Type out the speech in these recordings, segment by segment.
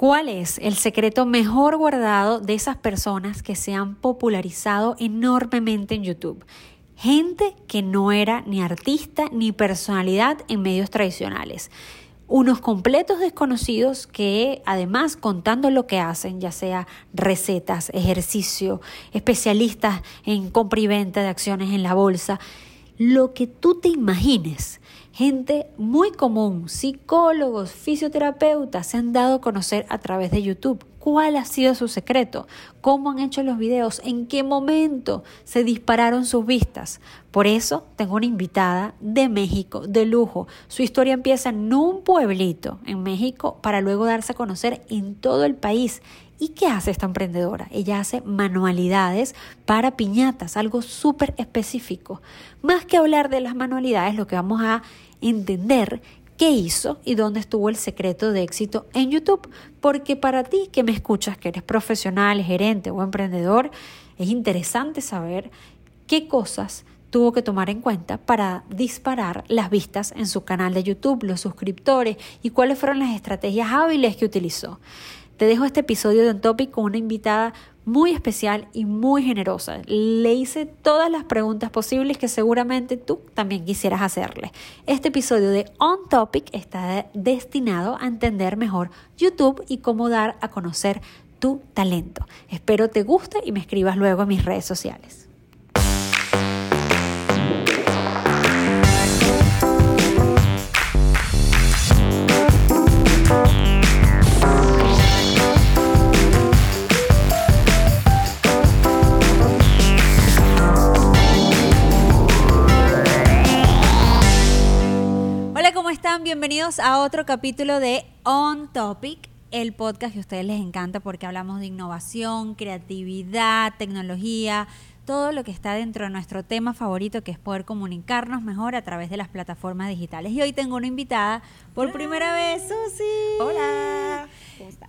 ¿Cuál es el secreto mejor guardado de esas personas que se han popularizado enormemente en YouTube? Gente que no era ni artista ni personalidad en medios tradicionales. Unos completos desconocidos que además contando lo que hacen, ya sea recetas, ejercicio, especialistas en compra y venta de acciones en la bolsa, lo que tú te imagines Gente muy común, psicólogos, fisioterapeutas, se han dado a conocer a través de YouTube. ¿Cuál ha sido su secreto? ¿Cómo han hecho los videos? ¿En qué momento se dispararon sus vistas? Por eso tengo una invitada de México, de lujo. Su historia empieza en un pueblito en México para luego darse a conocer en todo el país ¿Y qué hace esta emprendedora? Ella hace manualidades para piñatas, algo súper específico. Más que hablar de las manualidades, lo que vamos a entender qué hizo y dónde estuvo el secreto de éxito en YouTube. Porque para ti que me escuchas, que eres profesional, gerente o emprendedor, es interesante saber qué cosas tuvo que tomar en cuenta para disparar las vistas en su canal de YouTube, los suscriptores y cuáles fueron las estrategias hábiles que utilizó. Te dejo este episodio de On Topic con una invitada muy especial y muy generosa. Le hice todas las preguntas posibles que seguramente tú también quisieras hacerle. Este episodio de On Topic está destinado a entender mejor YouTube y cómo dar a conocer tu talento. Espero te guste y me escribas luego en mis redes sociales. Bienvenidos a otro capítulo de On Topic, el podcast que a ustedes les encanta porque hablamos de innovación, creatividad, tecnología, todo lo que está dentro de nuestro tema favorito, que es poder comunicarnos mejor a través de las plataformas digitales. Y hoy tengo una invitada por primera vez, Susi. Hola. ¿Cómo estás?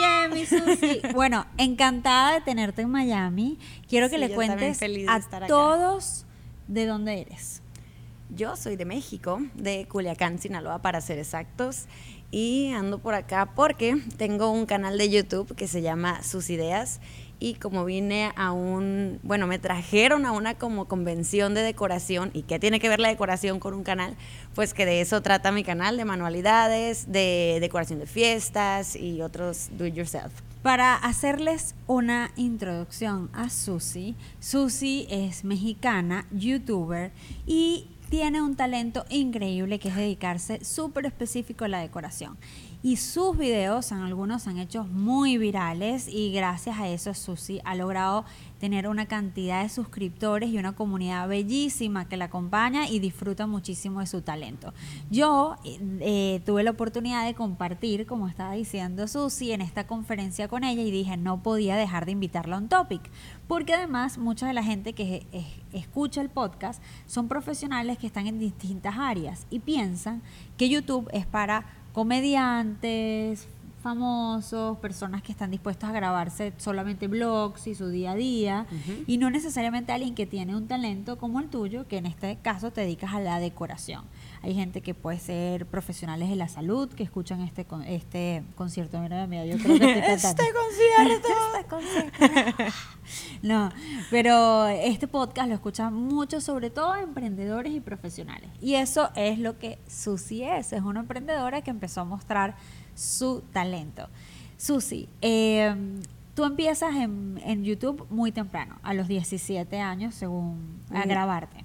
Bien, mi Susi. Bueno, encantada de tenerte en Miami. Quiero que le cuentes a todos de dónde eres. Yo soy de México, de Culiacán, Sinaloa, para ser exactos. Y ando por acá porque tengo un canal de YouTube que se llama Sus Ideas. Y como vine a un, bueno, me trajeron a una como convención de decoración. ¿Y qué tiene que ver la decoración con un canal? Pues que de eso trata mi canal, de manualidades, de decoración de fiestas y otros do it yourself. Para hacerles una introducción a Susi, Susi es mexicana, youtuber y tiene un talento increíble que es dedicarse súper específico a la decoración. Y sus videos, algunos han hecho muy virales y gracias a eso Susi ha logrado tener una cantidad de suscriptores y una comunidad bellísima que la acompaña y disfruta muchísimo de su talento. Yo eh, tuve la oportunidad de compartir, como estaba diciendo Susi, en esta conferencia con ella y dije no podía dejar de invitarla a un topic, porque además mucha de la gente que escucha el podcast son profesionales que están en distintas áreas y piensan que YouTube es para comediantes, famosos, personas que están dispuestas a grabarse solamente blogs y su día a día, y no necesariamente alguien que tiene un talento como el tuyo, que en este caso te dedicas a la decoración. Hay gente que puede ser profesionales de la salud que escuchan este este concierto. Mira, mira, yo creo que este concierto. este concierto. no, pero este podcast lo escuchan mucho, sobre todo emprendedores y profesionales. Y eso es lo que Susi es. Es una emprendedora que empezó a mostrar su talento. Susi, em, tú empiezas en, en, YouTube muy temprano, a los 17 años, según a grabarte.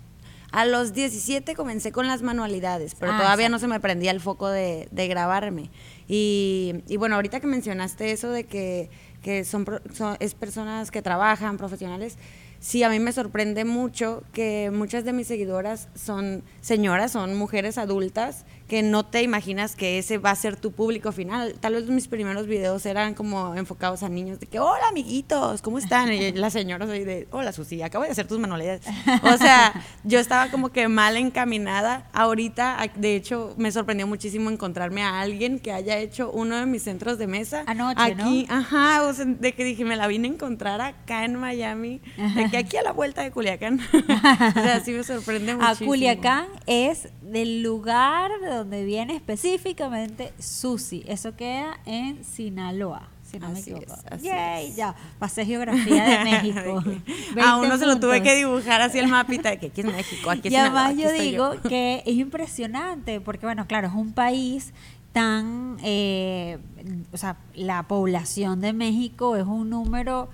A los 17 comencé con las manualidades, pero ah, todavía no se me prendía el foco de, de grabarme. Y, y, bueno, ahorita que mencionaste eso de que, que son, son, es personas que trabajan, profesionales, sí, a mí me sorprende mucho que muchas de mis seguidoras son señoras, son mujeres adultas que no te imaginas que ese va a ser tu público final. Tal vez mis primeros videos eran como enfocados a niños, de que, hola amiguitos, ¿cómo están? Y la señora soy de, hola Susi, acabo de hacer tus manualidades. O sea, yo estaba como que mal encaminada. Ahorita, de hecho, me sorprendió muchísimo encontrarme a alguien que haya hecho uno de mis centros de mesa. Anoche, aquí, ajá, o sea, de que dije, me la vine a encontrar acá en Miami, de que aquí a la vuelta de Culiacán. o sea, sí me sorprende muchísimo. A Culiacán es del lugar donde viene específicamente Susi. Eso queda en Sinaloa si no me equivoco. Yay, ya, pasé geografía de México. a uno se lo tuve que dibujar así el mapita de que aquí es México, aquí es Y además yo digo que es impresionante, porque bueno, claro, es un país tan, eh, o sea, la población de México es un número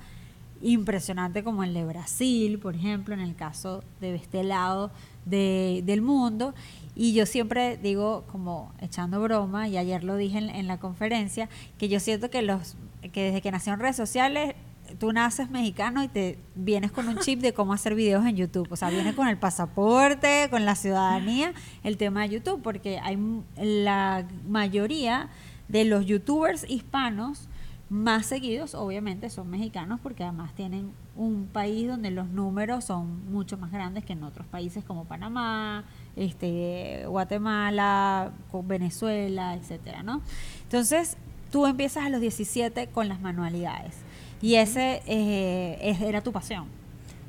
impresionante como el de Brasil, por ejemplo, en el caso de este lado de, del mundo. Y yo siempre digo, como echando broma, y ayer lo dije en, la conferencia, que yo siento que los que desde que nació en redes sociales, tú naces mexicano y te vienes con un chip de cómo hacer videos en YouTube. O sea, vienes con el pasaporte, con la ciudadanía, el tema de YouTube, porque hay la mayoría de los youtubers hispanos más seguidos, obviamente, son mexicanos, porque además tienen un país donde los números son mucho más grandes que en otros países como Panamá, este, Guatemala, Venezuela, etcétera, ¿no? Entonces, tú empiezas a los 17 con las manualidades y ese eh, era tu pasión.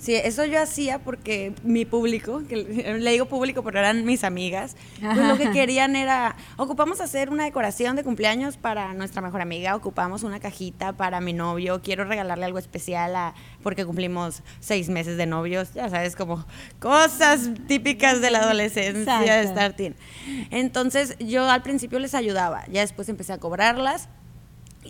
Sí, eso yo hacía porque mi público, que le digo público pero eran mis amigas, pues lo que querían era, ocupamos hacer una decoración de cumpleaños para nuestra mejor amiga, ocupamos una cajita para mi novio, quiero regalarle algo especial a, porque cumplimos seis meses de novios, ya sabes, como cosas típicas de la adolescencia de estar Entonces yo al principio les ayudaba, ya después empecé a cobrarlas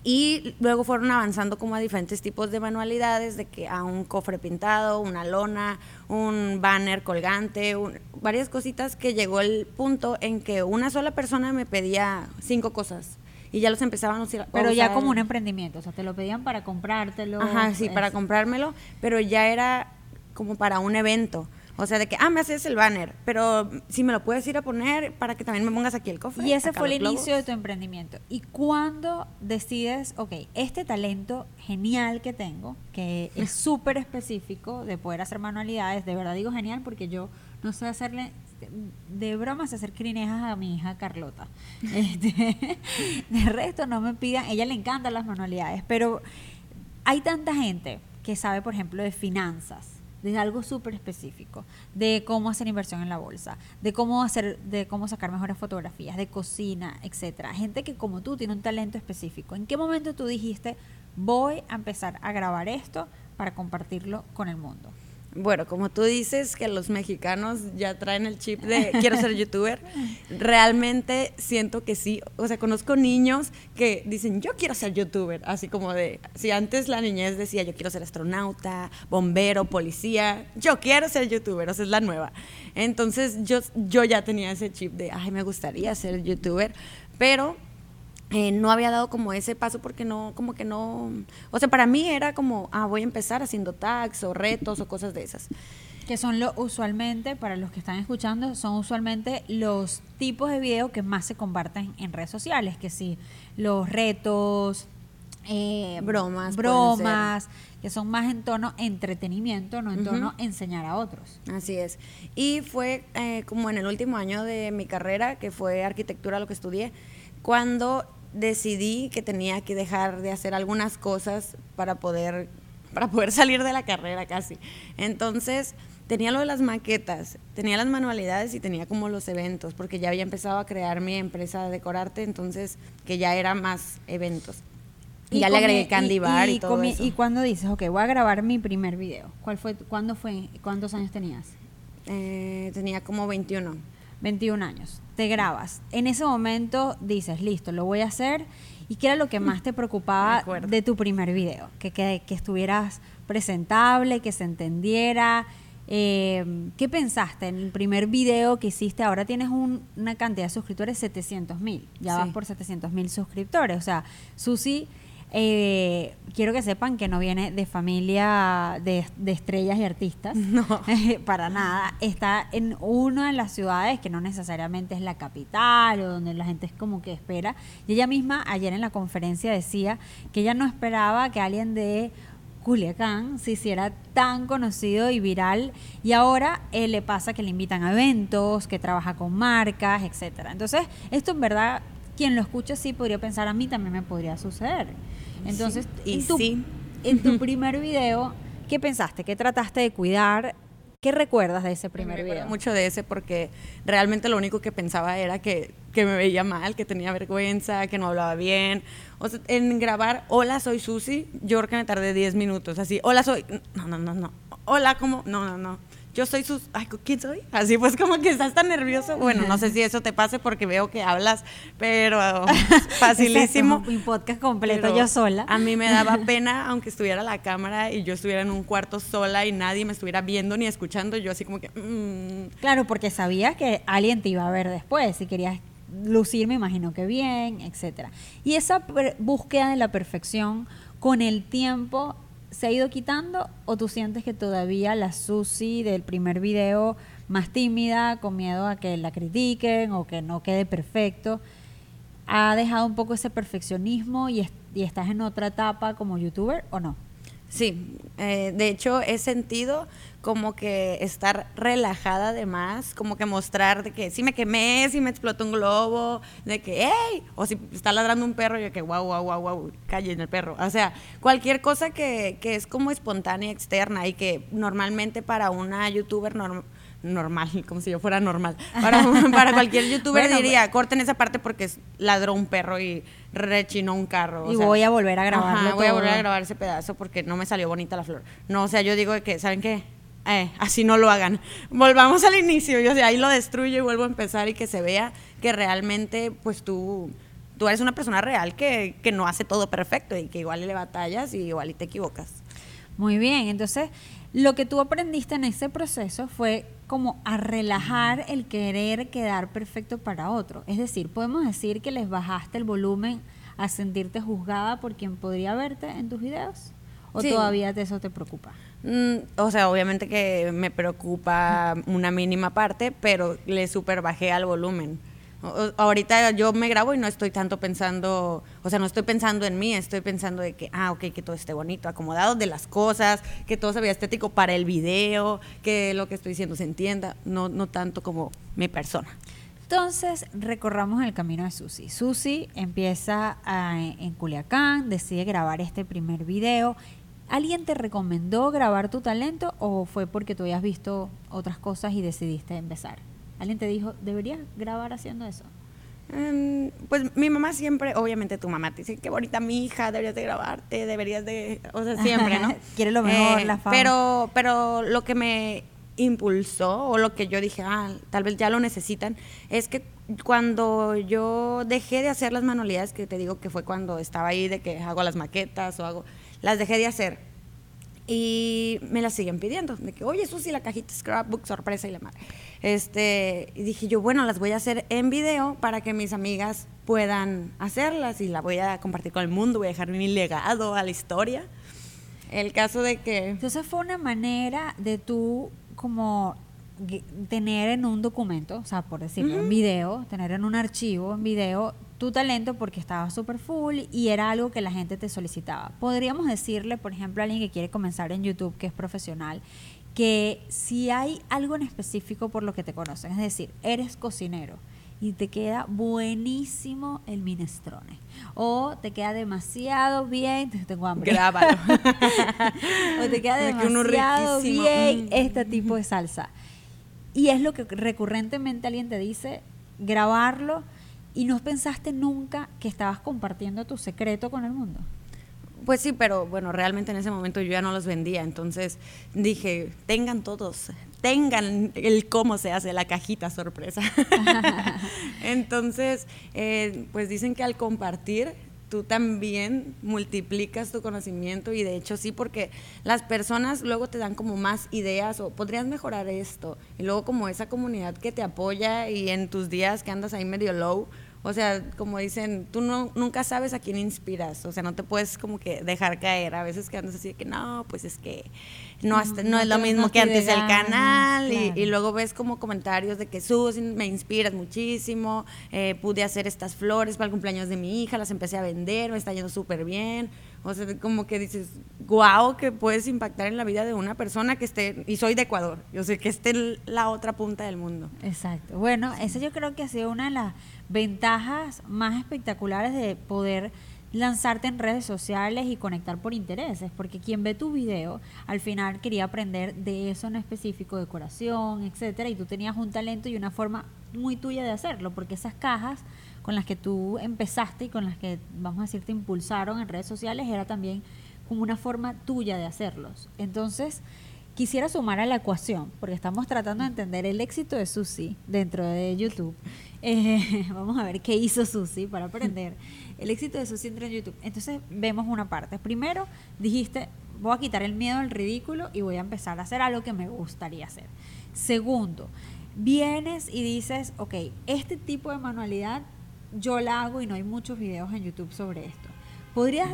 y luego fueron avanzando como a diferentes tipos de manualidades, de que a un cofre pintado, una lona, un banner colgante, varias cositas que llegó el punto en que una sola persona me pedía cinco cosas y ya los empezaban a usar. Pero ya como un emprendimiento, o sea, te lo pedían para comprártelo. Ajá, sí, para comprármelo, pero ya era como para un evento. O sea, de que, ah, me haces el banner, pero si me lo puedes ir a poner para que también me pongas aquí el cofre. Y ese fue el inicio de tu emprendimiento. ¿Y cuando decides, ok, este talento genial que tengo, que es súper específico de poder hacer manualidades, de verdad digo genial porque yo no sé hacerle de bromas hacer crinejas a mi hija Carlota. Este, de resto no me pidan, ella le encantan las manualidades, pero hay tanta gente que sabe, por ejemplo, de finanzas, de algo súper específico, de cómo hacer inversión en la bolsa, de cómo hacer, de cómo sacar mejores fotografías, de cocina, etcétera. Gente que como tú tiene un talento específico. ¿En qué momento tú dijiste voy a empezar a grabar esto para compartirlo con el mundo? Bueno, como tú dices que los mexicanos ya traen el chip de quiero ser youtuber, realmente siento que sí. O sea, conozco niños que dicen yo quiero ser youtuber, así como de, si antes la niñez decía yo quiero ser astronauta, bombero, policía, yo quiero ser youtuber, o sea, es la nueva. Entonces yo, yo ya tenía ese chip de, ay, me gustaría ser youtuber, pero eh, no había dado como ese paso porque no, como que no, o sea, para mí era como, ah, voy a empezar haciendo tags o retos o cosas de esas. Que son lo usualmente, para los que están escuchando, son usualmente los tipos de videos que más se comparten en redes sociales, que sí, los retos, eh, bromas, bromas, que son más en tono entretenimiento, no en tono enseñar a otros. Así es. Y fue eh, como en el último año de mi carrera, que fue arquitectura lo que estudié, cuando decidí que tenía que dejar de hacer algunas cosas para poder, para poder salir de la carrera casi. Entonces, tenía lo de las maquetas, tenía las manualidades y tenía como los eventos, porque ya había empezado a crear mi empresa de decorarte, entonces que ya era más eventos. Y, ya le agregué Candy Bar y, todo eso. ¿Y cuándo dices, ok, voy a grabar mi primer video? ¿Cuál fue, ¿Cuándo fue? ¿Cuántos años tenías? Eh, tenía como 21. 21 años te grabas. En ese momento dices, listo, lo voy a hacer. ¿Y qué era lo que más te preocupaba de, tu primer video? Que, que, estuvieras presentable, que se entendiera. Eh, ¿Qué pensaste en el primer video que hiciste? Ahora tienes una cantidad de suscriptores, 700 mil. Ya vas por 700 mil suscriptores. O sea, Susi eh, quiero que sepan que no viene de familia de, estrellas y artistas. No. para nada. Está en una de las ciudades que no necesariamente es la capital o donde la gente es como que espera. Y ella misma ayer en la conferencia decía que ella no esperaba que alguien de Culiacán se hiciera tan conocido y viral y ahora eh, le pasa que le invitan a eventos, que trabaja con marcas, etcétera. Entonces, esto en verdad quien lo escucha sí podría pensar a mí también me podría suceder. Entonces, y en, tu, en tu primer video, ¿qué pensaste? ¿Qué trataste de cuidar? ¿Qué recuerdas de ese primer video? Mucho de ese porque realmente lo único que pensaba era que, que, me veía mal, que tenía vergüenza, que no hablaba bien. O sea, en grabar, hola, soy Susi, yo creo que me tardé 10 minutos, así, hola, soy, no, no, no, no, hola, ¿cómo? No, no, no yo soy sus, ay, ¿quién soy? Así pues como que estás tan nervioso. Bueno, no sé si eso te pase porque veo que hablas, pero facilísimo. Mi podcast completo yo sola. A mí me daba pena, aunque estuviera la cámara y yo estuviera en un cuarto sola y nadie me estuviera viendo ni escuchando, yo así como que... Mm". Claro, porque sabía que alguien te iba a ver después y querías lucir, me imagino que bien, etcétera. Y esa búsqueda de la perfección con el tiempo se ha ido quitando o tú sientes que todavía la Susi del primer video más tímida, con miedo a que la critiquen o que no quede perfecto, ha dejado un poco ese perfeccionismo y, y estás en otra etapa como youtuber o no? Sí, eh, de hecho he sentido como que estar relajada además, como que mostrar de que si me quemé, si me explotó un globo, de que, ¡hey! O si está ladrando un perro, yo que, wow, wow, wow, wow, en el perro. O sea, cualquier cosa que, que es como espontánea, externa y que normalmente para una youtuber normal normal, como si yo fuera normal. Para, para cualquier youtuber diría, corten esa parte porque ladró un perro y rechinó un carro. y voy a volver a grabarlo. voy a volver a grabar ese pedazo porque no me salió bonita la flor. No, o sea, yo digo que, ¿saben qué? Eh, así no lo hagan. Volvamos al inicio, yo sea, ahí lo destruyo y vuelvo a empezar y que se vea que realmente, pues tú, tú eres una persona real que, que no hace todo perfecto y que igual le batallas y igual y te equivocas. Muy bien, entonces lo que tú aprendiste en ese proceso fue como a relajar el querer quedar perfecto para otro. Es decir, podemos decir que les bajaste el volumen a sentirte juzgada por quien podría verte en tus videos. ¿O todavía eso te preocupa? Mm, o sea, obviamente que me preocupa una mínima parte, pero le super bajé al volumen ahorita yo me grabo y no estoy tanto pensando, o sea, no estoy pensando en mí, estoy pensando de que, ah, ok, que todo esté bonito, acomodado de las cosas, que todo se vea estético para el video, que lo que estoy diciendo se entienda, no, no tanto como mi persona. Entonces, recorramos el camino de Susi. Susi empieza en Culiacán, decide grabar este primer video. ¿Alguien te recomendó grabar tu talento o fue porque tú habías visto otras cosas y decidiste empezar? ¿Alguien te dijo, deberías grabar haciendo eso? Em, pues mi mamá siempre, obviamente tu mamá te dice, qué bonita mi hija, deberías de grabarte, deberías de, o sea, siempre, ¿no? Quiere lo mejor, eh, la fama. Pero, pero lo que me impulsó o lo que yo dije, ah, tal vez ya lo necesitan, es que cuando yo dejé de hacer las manualidades, que te digo que fue cuando estaba ahí de que hago las maquetas o hago, las dejé de hacer y me las siguen pidiendo, de que, oye, sí, la cajita scrapbook, sorpresa y la madre. Este, y dije yo, bueno, las voy a hacer en video para que mis amigas puedan hacerlas y la voy a compartir con el mundo, voy a dejar mi legado a la historia. El caso de que... Entonces fue una manera de tú como tener en un documento, o sea, por decirlo, en video, tener en un archivo, en video, tu talento porque estaba súper full y era algo que la gente te solicitaba. Podríamos decirle, por ejemplo, a alguien que quiere comenzar en YouTube, que es profesional, que si hay algo en específico por lo que te conocen, es decir, eres cocinero y te queda buenísimo el minestrone o te queda demasiado bien, tengo hambre. Grábalo. o te queda demasiado bien mm. este tipo de salsa. Y es lo que recurrentemente alguien te dice, grabarlo y no pensaste nunca que estabas compartiendo tu secreto con el mundo. Pues sí, pero bueno, realmente en ese momento yo ya no los vendía, entonces dije, tengan todos, tengan el cómo se hace la cajita sorpresa. entonces, eh, pues dicen que al compartir tú también multiplicas tu conocimiento y de hecho sí, porque las personas luego te dan como más ideas o podrías mejorar esto y luego como esa comunidad que te apoya y en tus días que andas ahí medio low, o sea, como dicen, tú no, nunca sabes a quién inspiras, o sea, no te puedes como que dejar caer. A veces que andas así de que no, pues es que no, no, es lo mismo que antes el canal y, luego ves como comentarios de que Sus, me inspiras muchísimo, eh, pude hacer estas flores para el cumpleaños de mi hija, las empecé a vender, me está yendo súper bien. O sea, como que dices, guau, que puedes impactar en la vida de una persona que esté, y soy de Ecuador, yo sé que esté en la otra punta del mundo. Exacto. Bueno, esa yo creo que ha sido una de las ventajas más espectaculares de poder lanzarte en redes sociales y conectar por intereses, porque quien ve tu video al final quería aprender de eso en específico, decoración, etcétera, y tú tenías un talento y una forma muy tuya de hacerlo, porque esas cajas con las que tú empezaste y con las que, vamos a decir, te impulsaron en redes sociales, era también como una forma tuya de hacerlos. Entonces, quisiera sumar a la ecuación, porque estamos tratando de entender el éxito de Susi dentro de YouTube. Eh, vamos a ver qué hizo Susi para aprender el éxito de Susi dentro de YouTube. Entonces vemos una parte. Primero dijiste, voy a quitar el miedo al ridículo y voy a empezar a hacer algo que me gustaría hacer. Segundo, vienes y dices, ok, este tipo de manualidad yo la hago y no hay muchos videos en YouTube sobre esto. ¿Podrías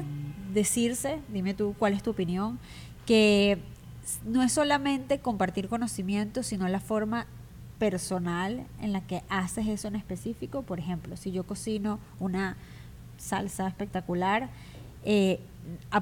decirse, dime tú cuál es tu opinión, que no es solamente compartir conocimiento, sino la forma personal en la que haces eso en específico. Por ejemplo, si yo cocino una salsa espectacular, eh,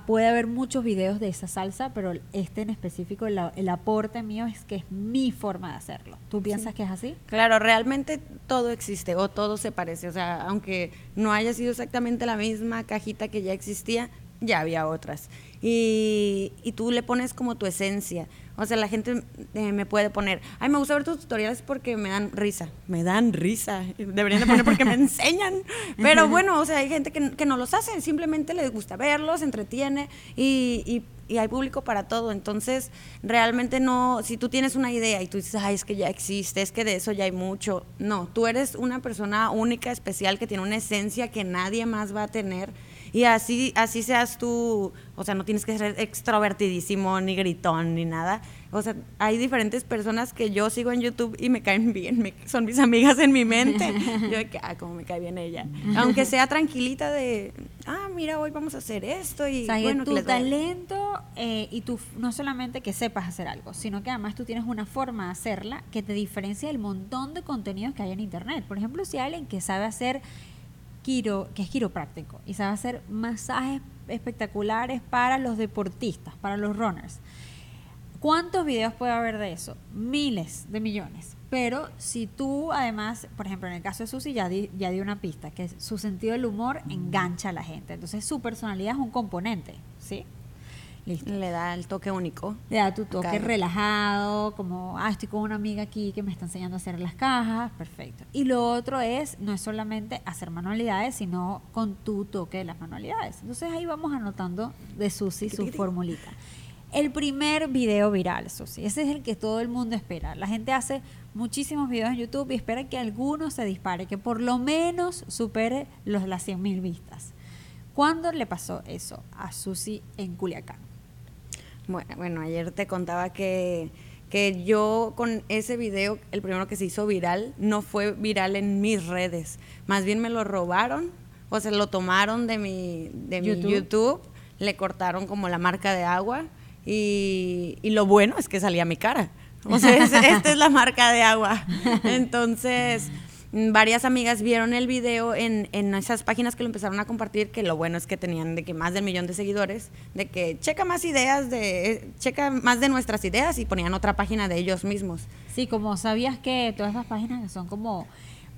puede haber muchos videos de esa salsa, pero este en específico, el, aporte mío es que es mi forma de hacerlo. ¿Tú piensas que es así? Claro, realmente todo existe o todo se parece. O sea, aunque no haya sido exactamente la misma cajita que ya existía, ya había otras. Y, y tú le pones como tu esencia. O sea, la gente eh, me puede poner, ay, me gusta ver tus tutoriales porque me dan risa. Me dan risa. Deberían de poner porque me enseñan. Pero bueno, o sea, hay gente que, que no los hace, simplemente les gusta verlos, entretiene y, y, y, hay público para todo. Entonces, realmente no, si tú tienes una idea y tú dices, ay, es que ya existe, es que de eso ya hay mucho. No, tú eres una persona única, especial, que tiene una esencia que nadie más va a tener y así, así seas tú, o sea, no tienes que ser extrovertidísimo, ni gritón, ni nada. O sea, hay diferentes personas que yo sigo en YouTube y me caen bien, son mis amigas en mi mente. Yo de que, ah, como me cae bien ella. Aunque sea tranquilita de, ah, mira, hoy vamos a hacer esto y bueno, tu talento eh, y tú no solamente que sepas hacer algo, sino que además tú tienes una forma de hacerla que te diferencia del montón de contenidos que hay en internet. Por ejemplo, si hay alguien que sabe hacer quiro, que es quiropráctico y sabe hacer masajes espectaculares para los deportistas, para los runners. ¿Cuántos videos puede haber de eso? Miles de millones. Pero si tú además, por ejemplo, en el caso de Susi ya di, ya di una pista, que su sentido del humor engancha a la gente. Entonces su personalidad es un componente, ¿sí? Le da el toque único. Le da tu toque relajado, como, ah, estoy con una amiga aquí que me está enseñando a hacer las cajas, perfecto. Y lo otro es, no es solamente hacer manualidades, sino con tu toque de las manualidades. Entonces ahí vamos anotando de Susi su formulita. El primer video viral, Susi, ese es el que todo el mundo espera. La gente hace muchísimos videos en YouTube y espera que alguno se dispare, que por lo menos supere los, las 100.000 vistas. ¿Cuándo le pasó eso a Susi en Culiacán? Bueno, ayer te contaba que, que yo con ese video, el primero que se hizo viral, no fue viral en mis redes. Más bien me lo robaron, o sea, lo tomaron de mi, de YouTube. mi YouTube, le cortaron como la marca de agua y, y lo bueno es que salía mi cara. O sea, esta es la marca de agua. Entonces varias amigas vieron el video en, en, esas páginas que lo empezaron a compartir, que lo bueno es que tenían de que más del millón de seguidores, de que checa más ideas, de checa más de nuestras ideas y ponían otra página de ellos mismos. Sí, como sabías que todas esas páginas son como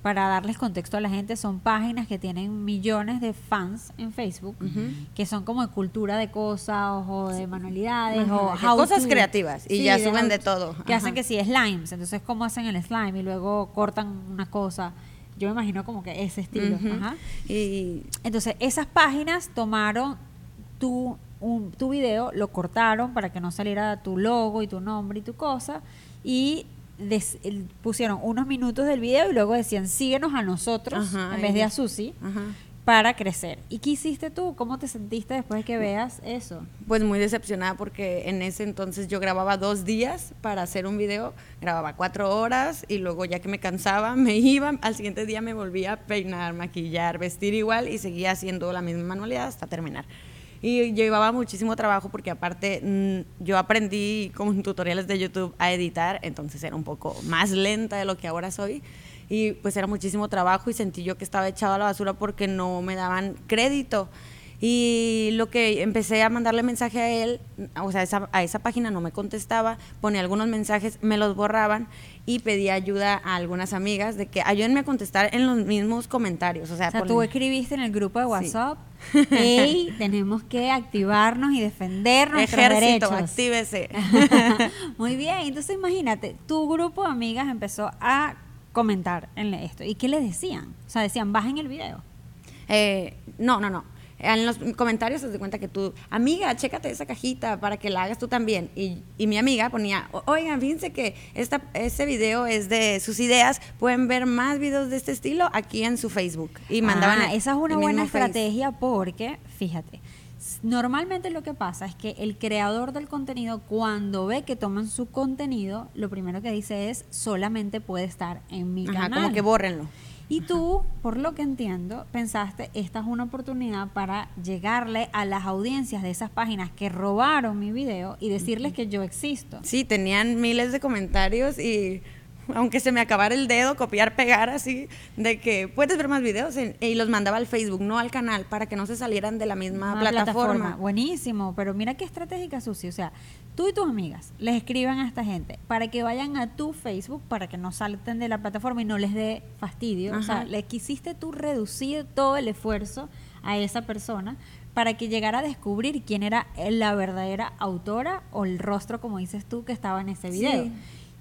para darles contexto a la gente, son páginas que tienen millones de fans en Facebook, que son como de cultura de cosas o de manualidades o cosas creativas y ya suben de todo. Que hacen que sí, slimes, entonces cómo hacen el slime y luego cortan una cosa. Yo me imagino como que ese estilo. Y entonces esas páginas tomaron tu, tu video, lo cortaron para que no saliera tu logo y tu nombre y tu cosa y pusieron unos minutos del video y luego decían, síguenos a nosotros en vez de a Susi. para crecer. ¿Y qué hiciste tú? ¿Cómo te sentiste después de que veas eso? Pues muy decepcionada porque en ese entonces yo grababa dos días para hacer un video, grababa cuatro horas y luego ya que me cansaba me iba, al siguiente día me volvía a peinar, maquillar, vestir igual y seguía haciendo la misma manualidad hasta terminar. Y llevaba muchísimo trabajo porque aparte mm, yo aprendí con tutoriales de YouTube a editar, entonces era un poco más lenta de lo que ahora soy. Y pues era muchísimo trabajo y sentí yo que estaba echado a la basura porque no me daban crédito. Y lo que empecé a mandarle mensaje a él, o sea, esa, a esa página no me contestaba, ponía algunos mensajes, me los borraban y pedí ayuda a algunas amigas de que ayúdenme a contestar en los mismos comentarios. O sea, o sea tú escribiste en el grupo de WhatsApp, hey, tenemos que activarnos y defender nuestros Ejército, derechos. actívese. Muy bien, entonces imagínate, tu grupo de amigas empezó a comentar en esto. ¿Y qué le decían? O sea, decían, bajen el video. Eh, no, no, no. En los comentarios se de cuenta que tú, amiga, chécate esa cajita para que la hagas tú también. Y, y mi amiga ponía, "O- oigan, fíjense que esta, este video es de sus ideas, pueden ver más videos de este estilo aquí en su Facebook. Y mandaban Ah, esa es una buena Face. estrategia porque, fíjate, normalmente lo que pasa es que el creador del contenido, cuando ve que toman su contenido, lo primero que dice es solamente puede estar en mi Ajá, canal. como que bórrenlo. Y tú, por lo que entiendo, pensaste, esta es una oportunidad para llegarle a las audiencias de esas páginas que robaron mi video y decirles que yo existo. Sí, tenían miles de comentarios y aunque se me acabara el dedo, copiar, pegar así, de que puedes ver más videos en- y los mandaba al Facebook, no al canal, para que no se salieran de la misma Una plataforma. Buenísimo, pero mira qué estratégica, Susi. O sea, tú y tus amigas les escriban a esta gente para que vayan a tu Facebook, para que no salten de la plataforma y no les dé fastidio. O sea, le quisiste tú reducir todo el esfuerzo a esa persona para que llegara a descubrir quién era la verdadera autora o el rostro, como dices tú, que estaba en ese video. Sí.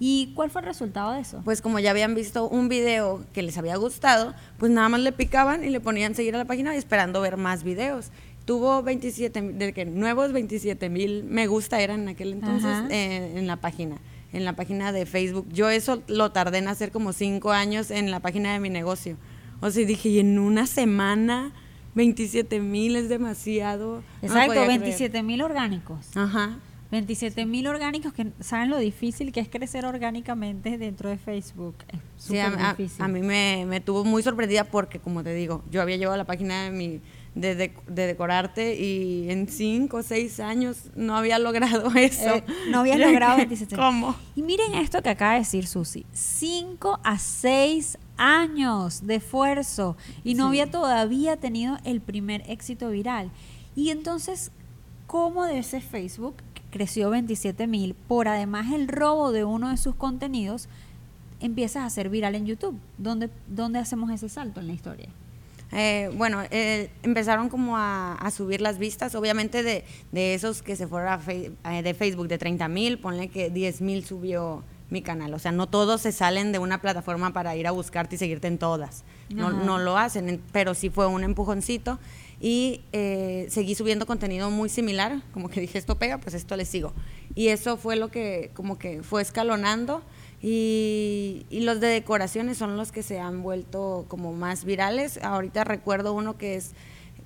¿Y cuál fue el resultado de eso? Pues como ya habían visto un video que les había gustado, pues nada más le picaban y le ponían seguir a la página esperando ver más videos. Tuvo 27, mil- de que nuevos 27 mil me gusta eran en aquel entonces eh, en la página, en la página de Facebook. Yo eso lo tardé en hacer como cinco años en la página de mi negocio. O sea, dije, y en una semana 27 mil es demasiado. Exacto, podía creer. 27 mil orgánicos. Ajá. 27 mil orgánicos que saben lo difícil que es crecer orgánicamente dentro de Facebook. Es Sí, a, difícil. a mí me, me tuvo muy sorprendida porque, como te digo, yo había llevado la página de, mi, de, de- de Decorarte y en cinco o seis años no había logrado eso. Eh, no habías Yo logrado dije, 27 ¿Cómo? Y miren esto que acaba de decir Susi. 5 a 6 años de esfuerzo y no Sí. había todavía tenido el primer éxito viral. Y entonces, ¿cómo de ese Facebook creció 27 mil por además el robo de uno de sus contenidos empiezas a ser viral en YouTube? ¿Dónde, dónde hacemos ese salto en la historia? Eh, bueno, eh, empezaron como a, a subir las vistas, obviamente de, de esos que se fueron a Fe- eh, de Facebook de 30 mil, ponle que 10 mil subió mi canal. O sea, no todos se salen de una plataforma para ir a buscarte y seguirte en todas. No, no lo hacen, en- pero sí fue un empujoncito. Y eh, seguí subiendo contenido muy similar, como que dije, esto pega, pues esto le sigo. Y eso fue lo que como que fue escalonando. Y, y los de decoraciones son los que se han vuelto como más virales. Ahorita recuerdo uno que es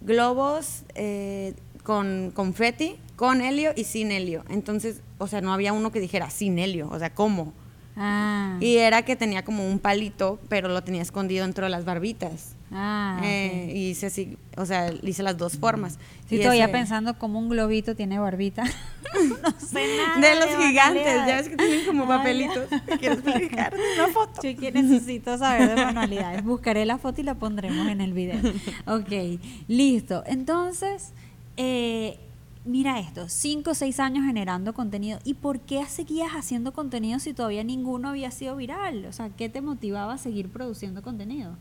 globos eh, con confeti, con helio y sin helio. Entonces, o sea, no había uno que dijera sin helio, o sea, ¿cómo? Ah, Y era que tenía como un palito, pero lo tenía escondido dentro de las barbitas. Ah, Eh, y hice así, o sea, hice las dos formas. Sí, Y todavía ese- pensando cómo un globito tiene barbita. no sé nada. De los gigantes, manualidades. ya ves que tienen como papelitos. ¿Me ¿Quieres explicar una foto? Yo que necesito saber de manualidades. Buscaré la foto y la pondremos en el video. Ok, listo. Entonces, eh, mira esto, cinco o seis años generando contenido. ¿Y por qué seguías haciendo contenido si todavía ninguno había sido viral? O sea, ¿qué te motivaba a seguir produciendo contenido?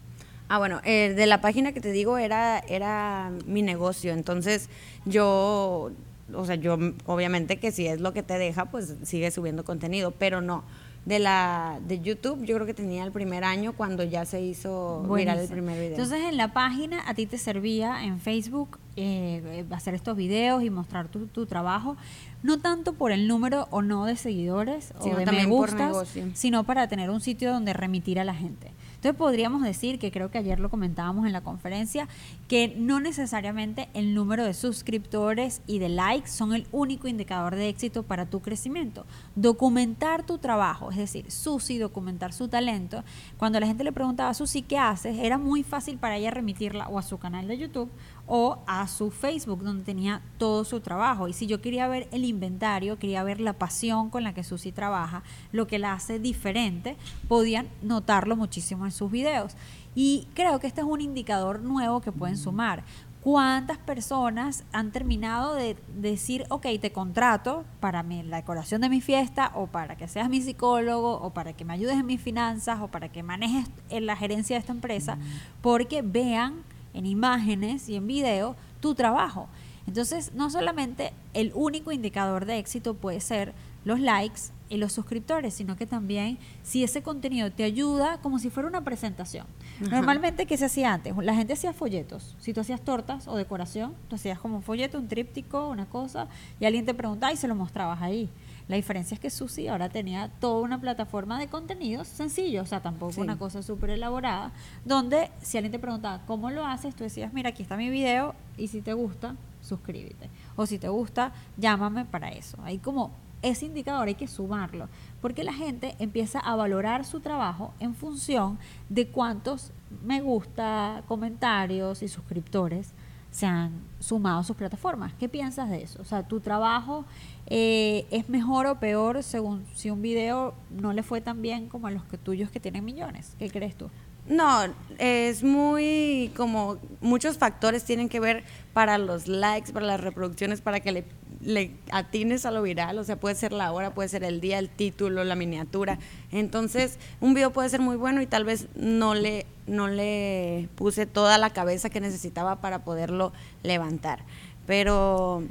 Ah, bueno, eh, de la página que te digo era, era mi negocio, entonces yo, o sea, yo obviamente que si es lo que te deja, pues sigue subiendo contenido, pero no. De la de YouTube, yo creo que tenía el primer año cuando ya se hizo viral el primer video. Entonces en la página a ti te servía en Facebook eh, hacer estos videos y mostrar tu, tu trabajo, no tanto por el número o no de seguidores o de me gustas, sino para tener un sitio donde remitir a la gente. Entonces podríamos decir, que creo que ayer lo comentábamos en la conferencia, que no necesariamente el número de suscriptores y de likes son el único indicador de éxito para tu crecimiento. Documentar tu trabajo, es decir, Susi documentar su talento. Cuando la gente le preguntaba a Susi qué haces, era muy fácil para ella remitirla o a su canal de YouTube o a su Facebook donde tenía todo su trabajo. Y si yo quería ver el inventario, quería ver la pasión con la que Susi trabaja, lo que la hace diferente, podían notarlo muchísimo en sus videos. Y creo que este es un indicador nuevo que pueden sumar. ¿Cuántas personas han terminado de decir, ok, te contrato para mi, la decoración de mi fiesta o para que seas mi psicólogo o para que me ayudes en mis finanzas o para que manejes en la gerencia de esta empresa? Porque vean en imágenes y en video tu trabajo. Entonces, no solamente el único indicador de éxito puede ser los likes y los suscriptores, sino que también si ese contenido te ayuda como si fuera una presentación. Normalmente, ¿qué se hacía antes? La gente hacía folletos. Si tú hacías tortas o decoración, tú hacías como un folleto, un tríptico, una cosa, y alguien te preguntaba y se lo mostrabas ahí. La diferencia es que Susi ahora tenía toda una plataforma de contenidos sencillos, o sea, tampoco una cosa súper elaborada, donde si alguien te preguntaba cómo lo haces, tú decías, mira, aquí está mi video y si te gusta, suscríbete. O si te gusta, llámame para eso. Hay como ese indicador hay que sumarlo, porque la gente empieza a valorar su trabajo en función de cuántos me gusta, comentarios y suscriptores se han sumado a sus plataformas. ¿Qué piensas de eso? O sea, tu trabajo eh, es mejor o peor según si un video no le fue tan bien como a los que tuyos que tienen millones. ¿Qué crees tú? No, es muy como muchos factores tienen que ver para los likes, para las reproducciones, para que le le atines a lo viral, o sea, puede ser la hora, puede ser el día, el título, la miniatura. Entonces, un video puede ser muy bueno y tal vez no le, no le puse toda la cabeza que necesitaba para poderlo levantar. Pero,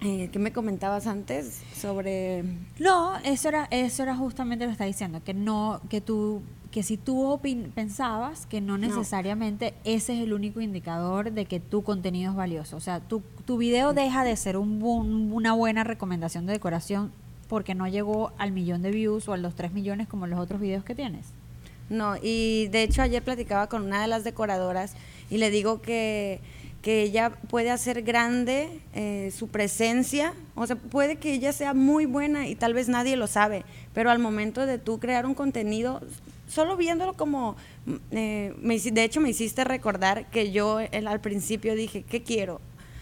eh, ¿qué me comentabas antes sobre...? No, eso era, eso era justamente lo que está diciendo, que no, que tú que si tú pensabas que no necesariamente ese es el único indicador de que tu contenido es valioso. O sea, tu, tu video deja de ser un, una buena recomendación de decoración porque no llegó al millón de views o a los tres millones como los otros videos que tienes. No, y de hecho ayer platicaba con una de las decoradoras y le digo que, que ella puede hacer grande eh, su presencia, o sea, puede que ella sea muy buena y tal vez nadie lo sabe, pero al momento de tú crear un contenido, solo viéndolo como, mm, eh, me, de hecho me hiciste recordar que yo al principio dije, ¿qué quiero?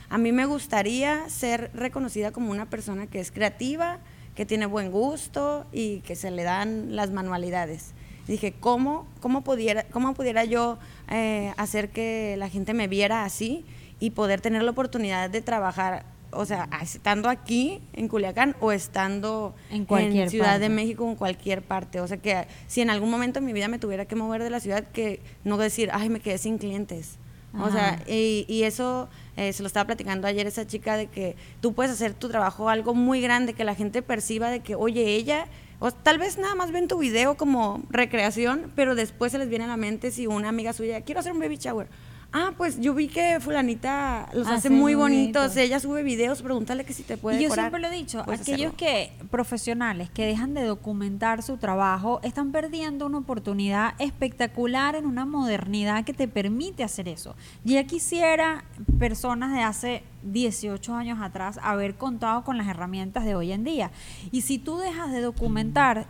A mí me gustaría ser reconocida como una persona que es creativa, que tiene buen gusto y que se le dan las manualidades. Dije, ¿cómo, cómo, pudiera, cómo pudiera yo eh, hacer que la gente me viera así y poder tener la oportunidad de trabajar o sea, estando aquí en Culiacán o estando en, cualquier Ciudad de México en cualquier parte. O sea, que si en algún momento en mi vida me tuviera que mover de la ciudad, que no decir, ay, me quedé sin clientes. O sea, y, eso eh, se lo estaba platicando ayer esa chica de que tú puedes hacer tu trabajo algo muy grande, que la gente perciba de que, oye, ella, o tal vez nada más ven tu video como recreación, pero después se les viene a la mente si una amiga suya, quiero hacer un baby shower ah, pues yo vi que fulanita los hace, muy bonitos, ella sube videos, pregúntale que si te puede y yo siempre lo he dicho, aquellos que profesionales que dejan de documentar su trabajo están perdiendo una oportunidad espectacular en una modernidad que te permite hacer eso. Ya quisiera personas de hace 18 años atrás haber contado con las herramientas de hoy en día. Y si tú dejas de documentar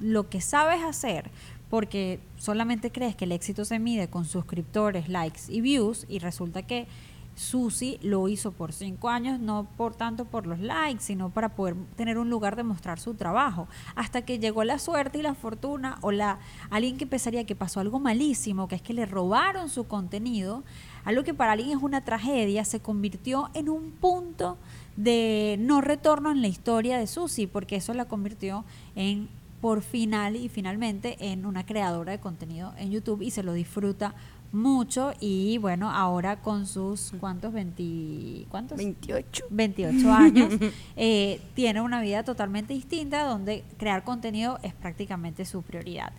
lo que sabes hacer, porque solamente crees que el éxito se mide con suscriptores, likes y views y resulta que Susi lo hizo por cinco años, no por tanto por los likes, sino para poder tener un lugar de mostrar su trabajo. Hasta que llegó la suerte y la fortuna, o la alguien que pensaría que pasó algo malísimo, que es que le robaron su contenido, algo que para alguien es una tragedia, se convirtió en un punto de no retorno en la historia de Susi, porque eso la convirtió en por final y finalmente en una creadora de contenido en YouTube y se lo disfruta mucho y bueno, ahora con sus ¿cuántos? 20, ¿cuántos? 28. 28 años, eh, tiene una vida totalmente distinta donde crear contenido es prácticamente su prioridad.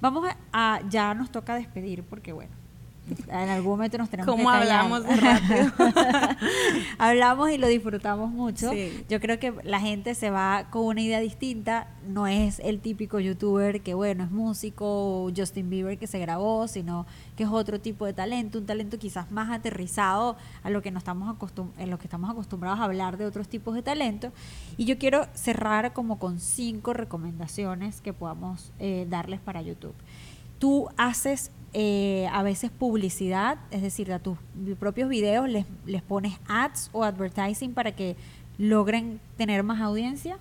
Vamos a ya nos toca despedir porque bueno, en algún momento nos tenemos que hablamos rápido. hablamos y lo disfrutamos mucho. Yo creo que la gente se va con una idea distinta. No es el típico youtuber que, bueno, es músico o Justin Bieber que se grabó, sino que es otro tipo de talento, un talento quizás más aterrizado a lo que, nos estamos en lo que estamos acostumbrados a hablar de otros tipos de talento. Y yo quiero cerrar como con cinco recomendaciones que podamos eh, darles para YouTube. Tú haces eh, a veces publicidad, es decir, a tus propios videos les, les pones ads o advertising para que logren tener más audiencia?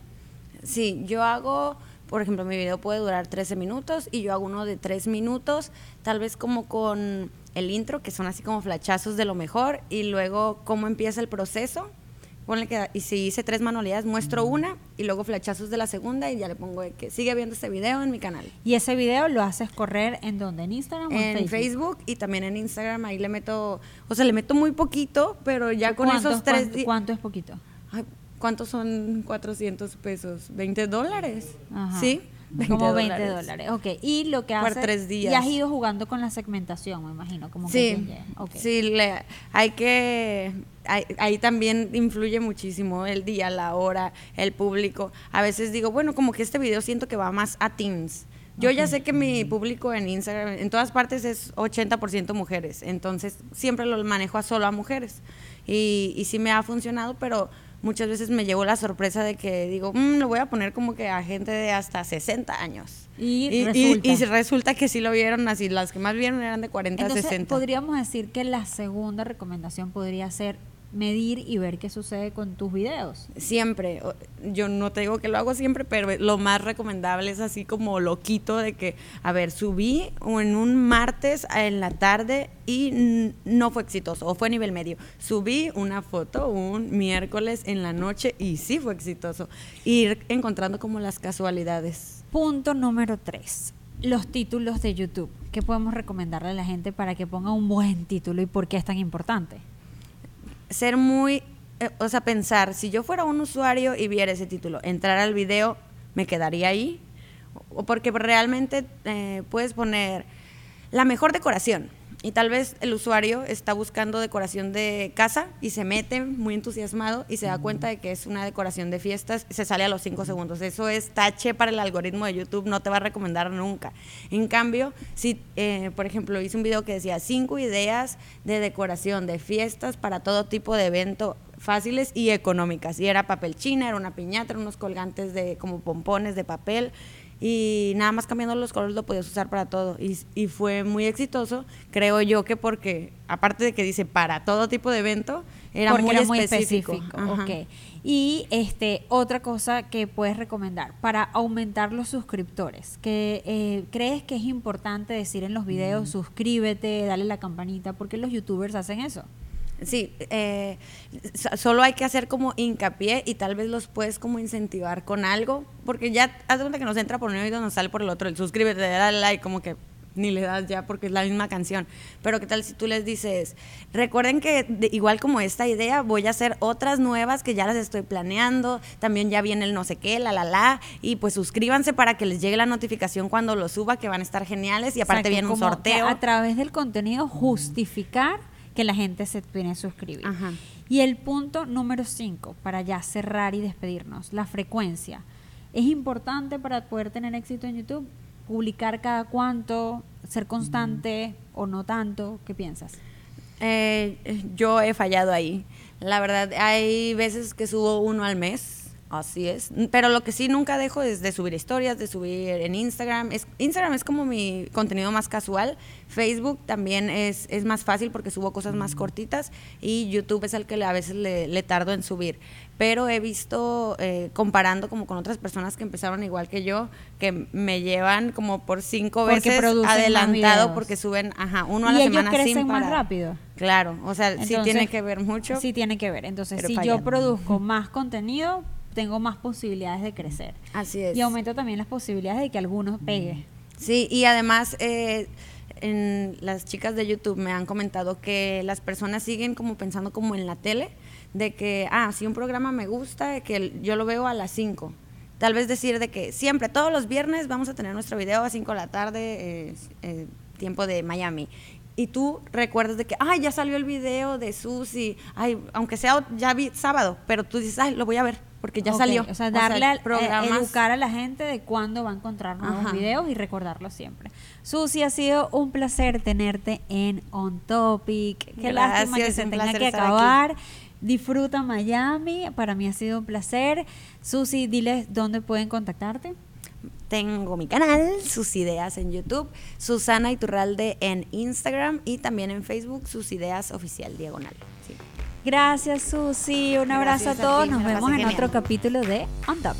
Sí, yo hago, por ejemplo, mi video puede durar 13 minutos y yo hago uno de 3 minutos, tal vez como con el intro, que son así como flachazos de lo mejor, y luego cómo empieza el proceso. Ponle que, y si hice tres manualidades, muestro una y luego flachazos de la segunda y ya le pongo de que sigue viendo este video en mi canal. ¿Y ese video lo haces correr en donde? ¿En Instagram o en, en Facebook? y también en Instagram. Ahí le meto, o sea, le meto muy poquito, pero ya con esos tres. ¿Cuánto es poquito? ¿Cuántos son 400 pesos? ¿20 dólares? ¿Sí? Como 20 dólares. Ok, y lo que hace... Por tres días. Y has ido jugando con la segmentación, me imagino. Como sí, sí le, hay que... ahí también influye muchísimo el día, la hora, el público. A veces digo, bueno, como que este video siento que va más a teens. Yo ya sé que mi público en Instagram, en todas partes es 80% mujeres, entonces siempre lo manejo a solo a mujeres. Y, y sí me ha funcionado, pero muchas veces me llevo la sorpresa de que digo, mmm, lo voy a poner como que a gente de hasta 60 años. Y, resulta. Y, resulta que sí lo vieron así, las que más vieron eran de 40 a 60. Podríamos decir que la segunda recomendación podría ser medir y ver qué sucede con tus videos. Siempre, yo no te digo que lo hago siempre, pero lo más recomendable es así como loquito de que, a ver, subí en un martes en la tarde y no fue exitoso, o fue a nivel medio. Subí una foto un miércoles en la noche y sí fue exitoso. Ir encontrando como las casualidades. Punto número tres. Los títulos de YouTube. ¿Qué podemos recomendarle a la gente para que ponga un buen título y por qué es tan importante? Ser muy, eh, o sea, pensar, si yo fuera un usuario y viera ese título, entrar al video, ¿me quedaría ahí? O porque realmente eh, puedes poner la mejor decoración y tal vez el usuario está buscando decoración de casa y se mete muy entusiasmado y se da cuenta de que es una decoración de fiestas se sale a los cinco segundos. Eso es tache para el algoritmo de YouTube, no te va a recomendar nunca. En cambio, si, eh, por ejemplo, hice un video que decía cinco ideas de decoración de fiestas para todo tipo de evento fáciles y económicas. Y era papel china, era una piñata, unos colgantes de como pompones de papel y nada más cambiando los colores lo podías usar para todo. Y, y, fue muy exitoso creo yo que porque aparte de que dice para todo tipo de evento era, muy, específico, y este otra cosa que puedes recomendar para aumentar los suscriptores que eh, crees que es importante decir en los videos suscríbete dale la campanita porque los youtubers hacen eso Sí, eh, solo hay que hacer como hincapié y tal vez los puedes como incentivar con algo, porque ya haz cuenta que nos entra por un oído, nos sale por el otro, el suscríbete, dale like, como que ni le das ya porque es la misma canción. Pero qué tal si tú les dices, recuerden que igual como esta idea, voy a hacer otras nuevas que ya las estoy planeando, también ya viene el no sé qué, la la la, y pues suscríbanse para que les llegue la notificación cuando lo suba, que van a estar geniales y aparte viene un sorteo. A través del contenido justificar que la gente se tiene que suscribir. Y el punto número 5, para ya cerrar y despedirnos, la frecuencia. Es importante para poder tener éxito en YouTube publicar cada cuánto, ser constante o no tanto. ¿Qué piensas? Eh, yo he fallado ahí. La verdad, hay veces que subo uno al mes Así es. Pero lo que sí nunca dejo es de subir historias, de subir en Instagram. Es, Instagram es como mi contenido más casual. Facebook también es, es más fácil porque subo cosas más cortitas. Y YouTube es el que a veces le, tardo en subir. Pero he visto, eh, comparando como con otras personas que empezaron igual que yo, que me llevan como por cinco veces adelantado porque suben ajá, uno a la semana crecen sin más rápido. Claro, o sea, sí tiene que ver mucho. Sí tiene que ver. Entonces, si yo produzco más contenido, tengo más posibilidades de crecer. Así es. Y aumento también las posibilidades de que algunos pegue. Sí, y además eh, en las chicas de YouTube me han comentado que las personas siguen como pensando como en la tele, de que, ah, si un programa me gusta, que yo lo veo a las 5. Tal vez decir de que siempre, todos los viernes vamos a tener nuestro video a 5 de la tarde, eh, tiempo de Miami y tú recuerdas de que, ay, ya salió el video de Susi, ay, aunque sea ya vi sábado, pero tú dices, ay, lo voy a ver porque ya salió. O sea, darle a eh, educar a la gente de cuándo va a encontrar nuevos videos y recordarlo siempre. Susi, ha sido un placer tenerte en On Topic. Qué lástima que se tenga que acabar. Disfruta Miami, para mí ha sido un placer. Susi, diles dónde pueden contactarte. Tengo mi canal, sus ideas en YouTube, Susana Iturralde en Instagram y también en Facebook, sus ideas oficial diagonal. Gracias, Susi. Un abrazo a todos. Nos vemos en otro capítulo de On Top.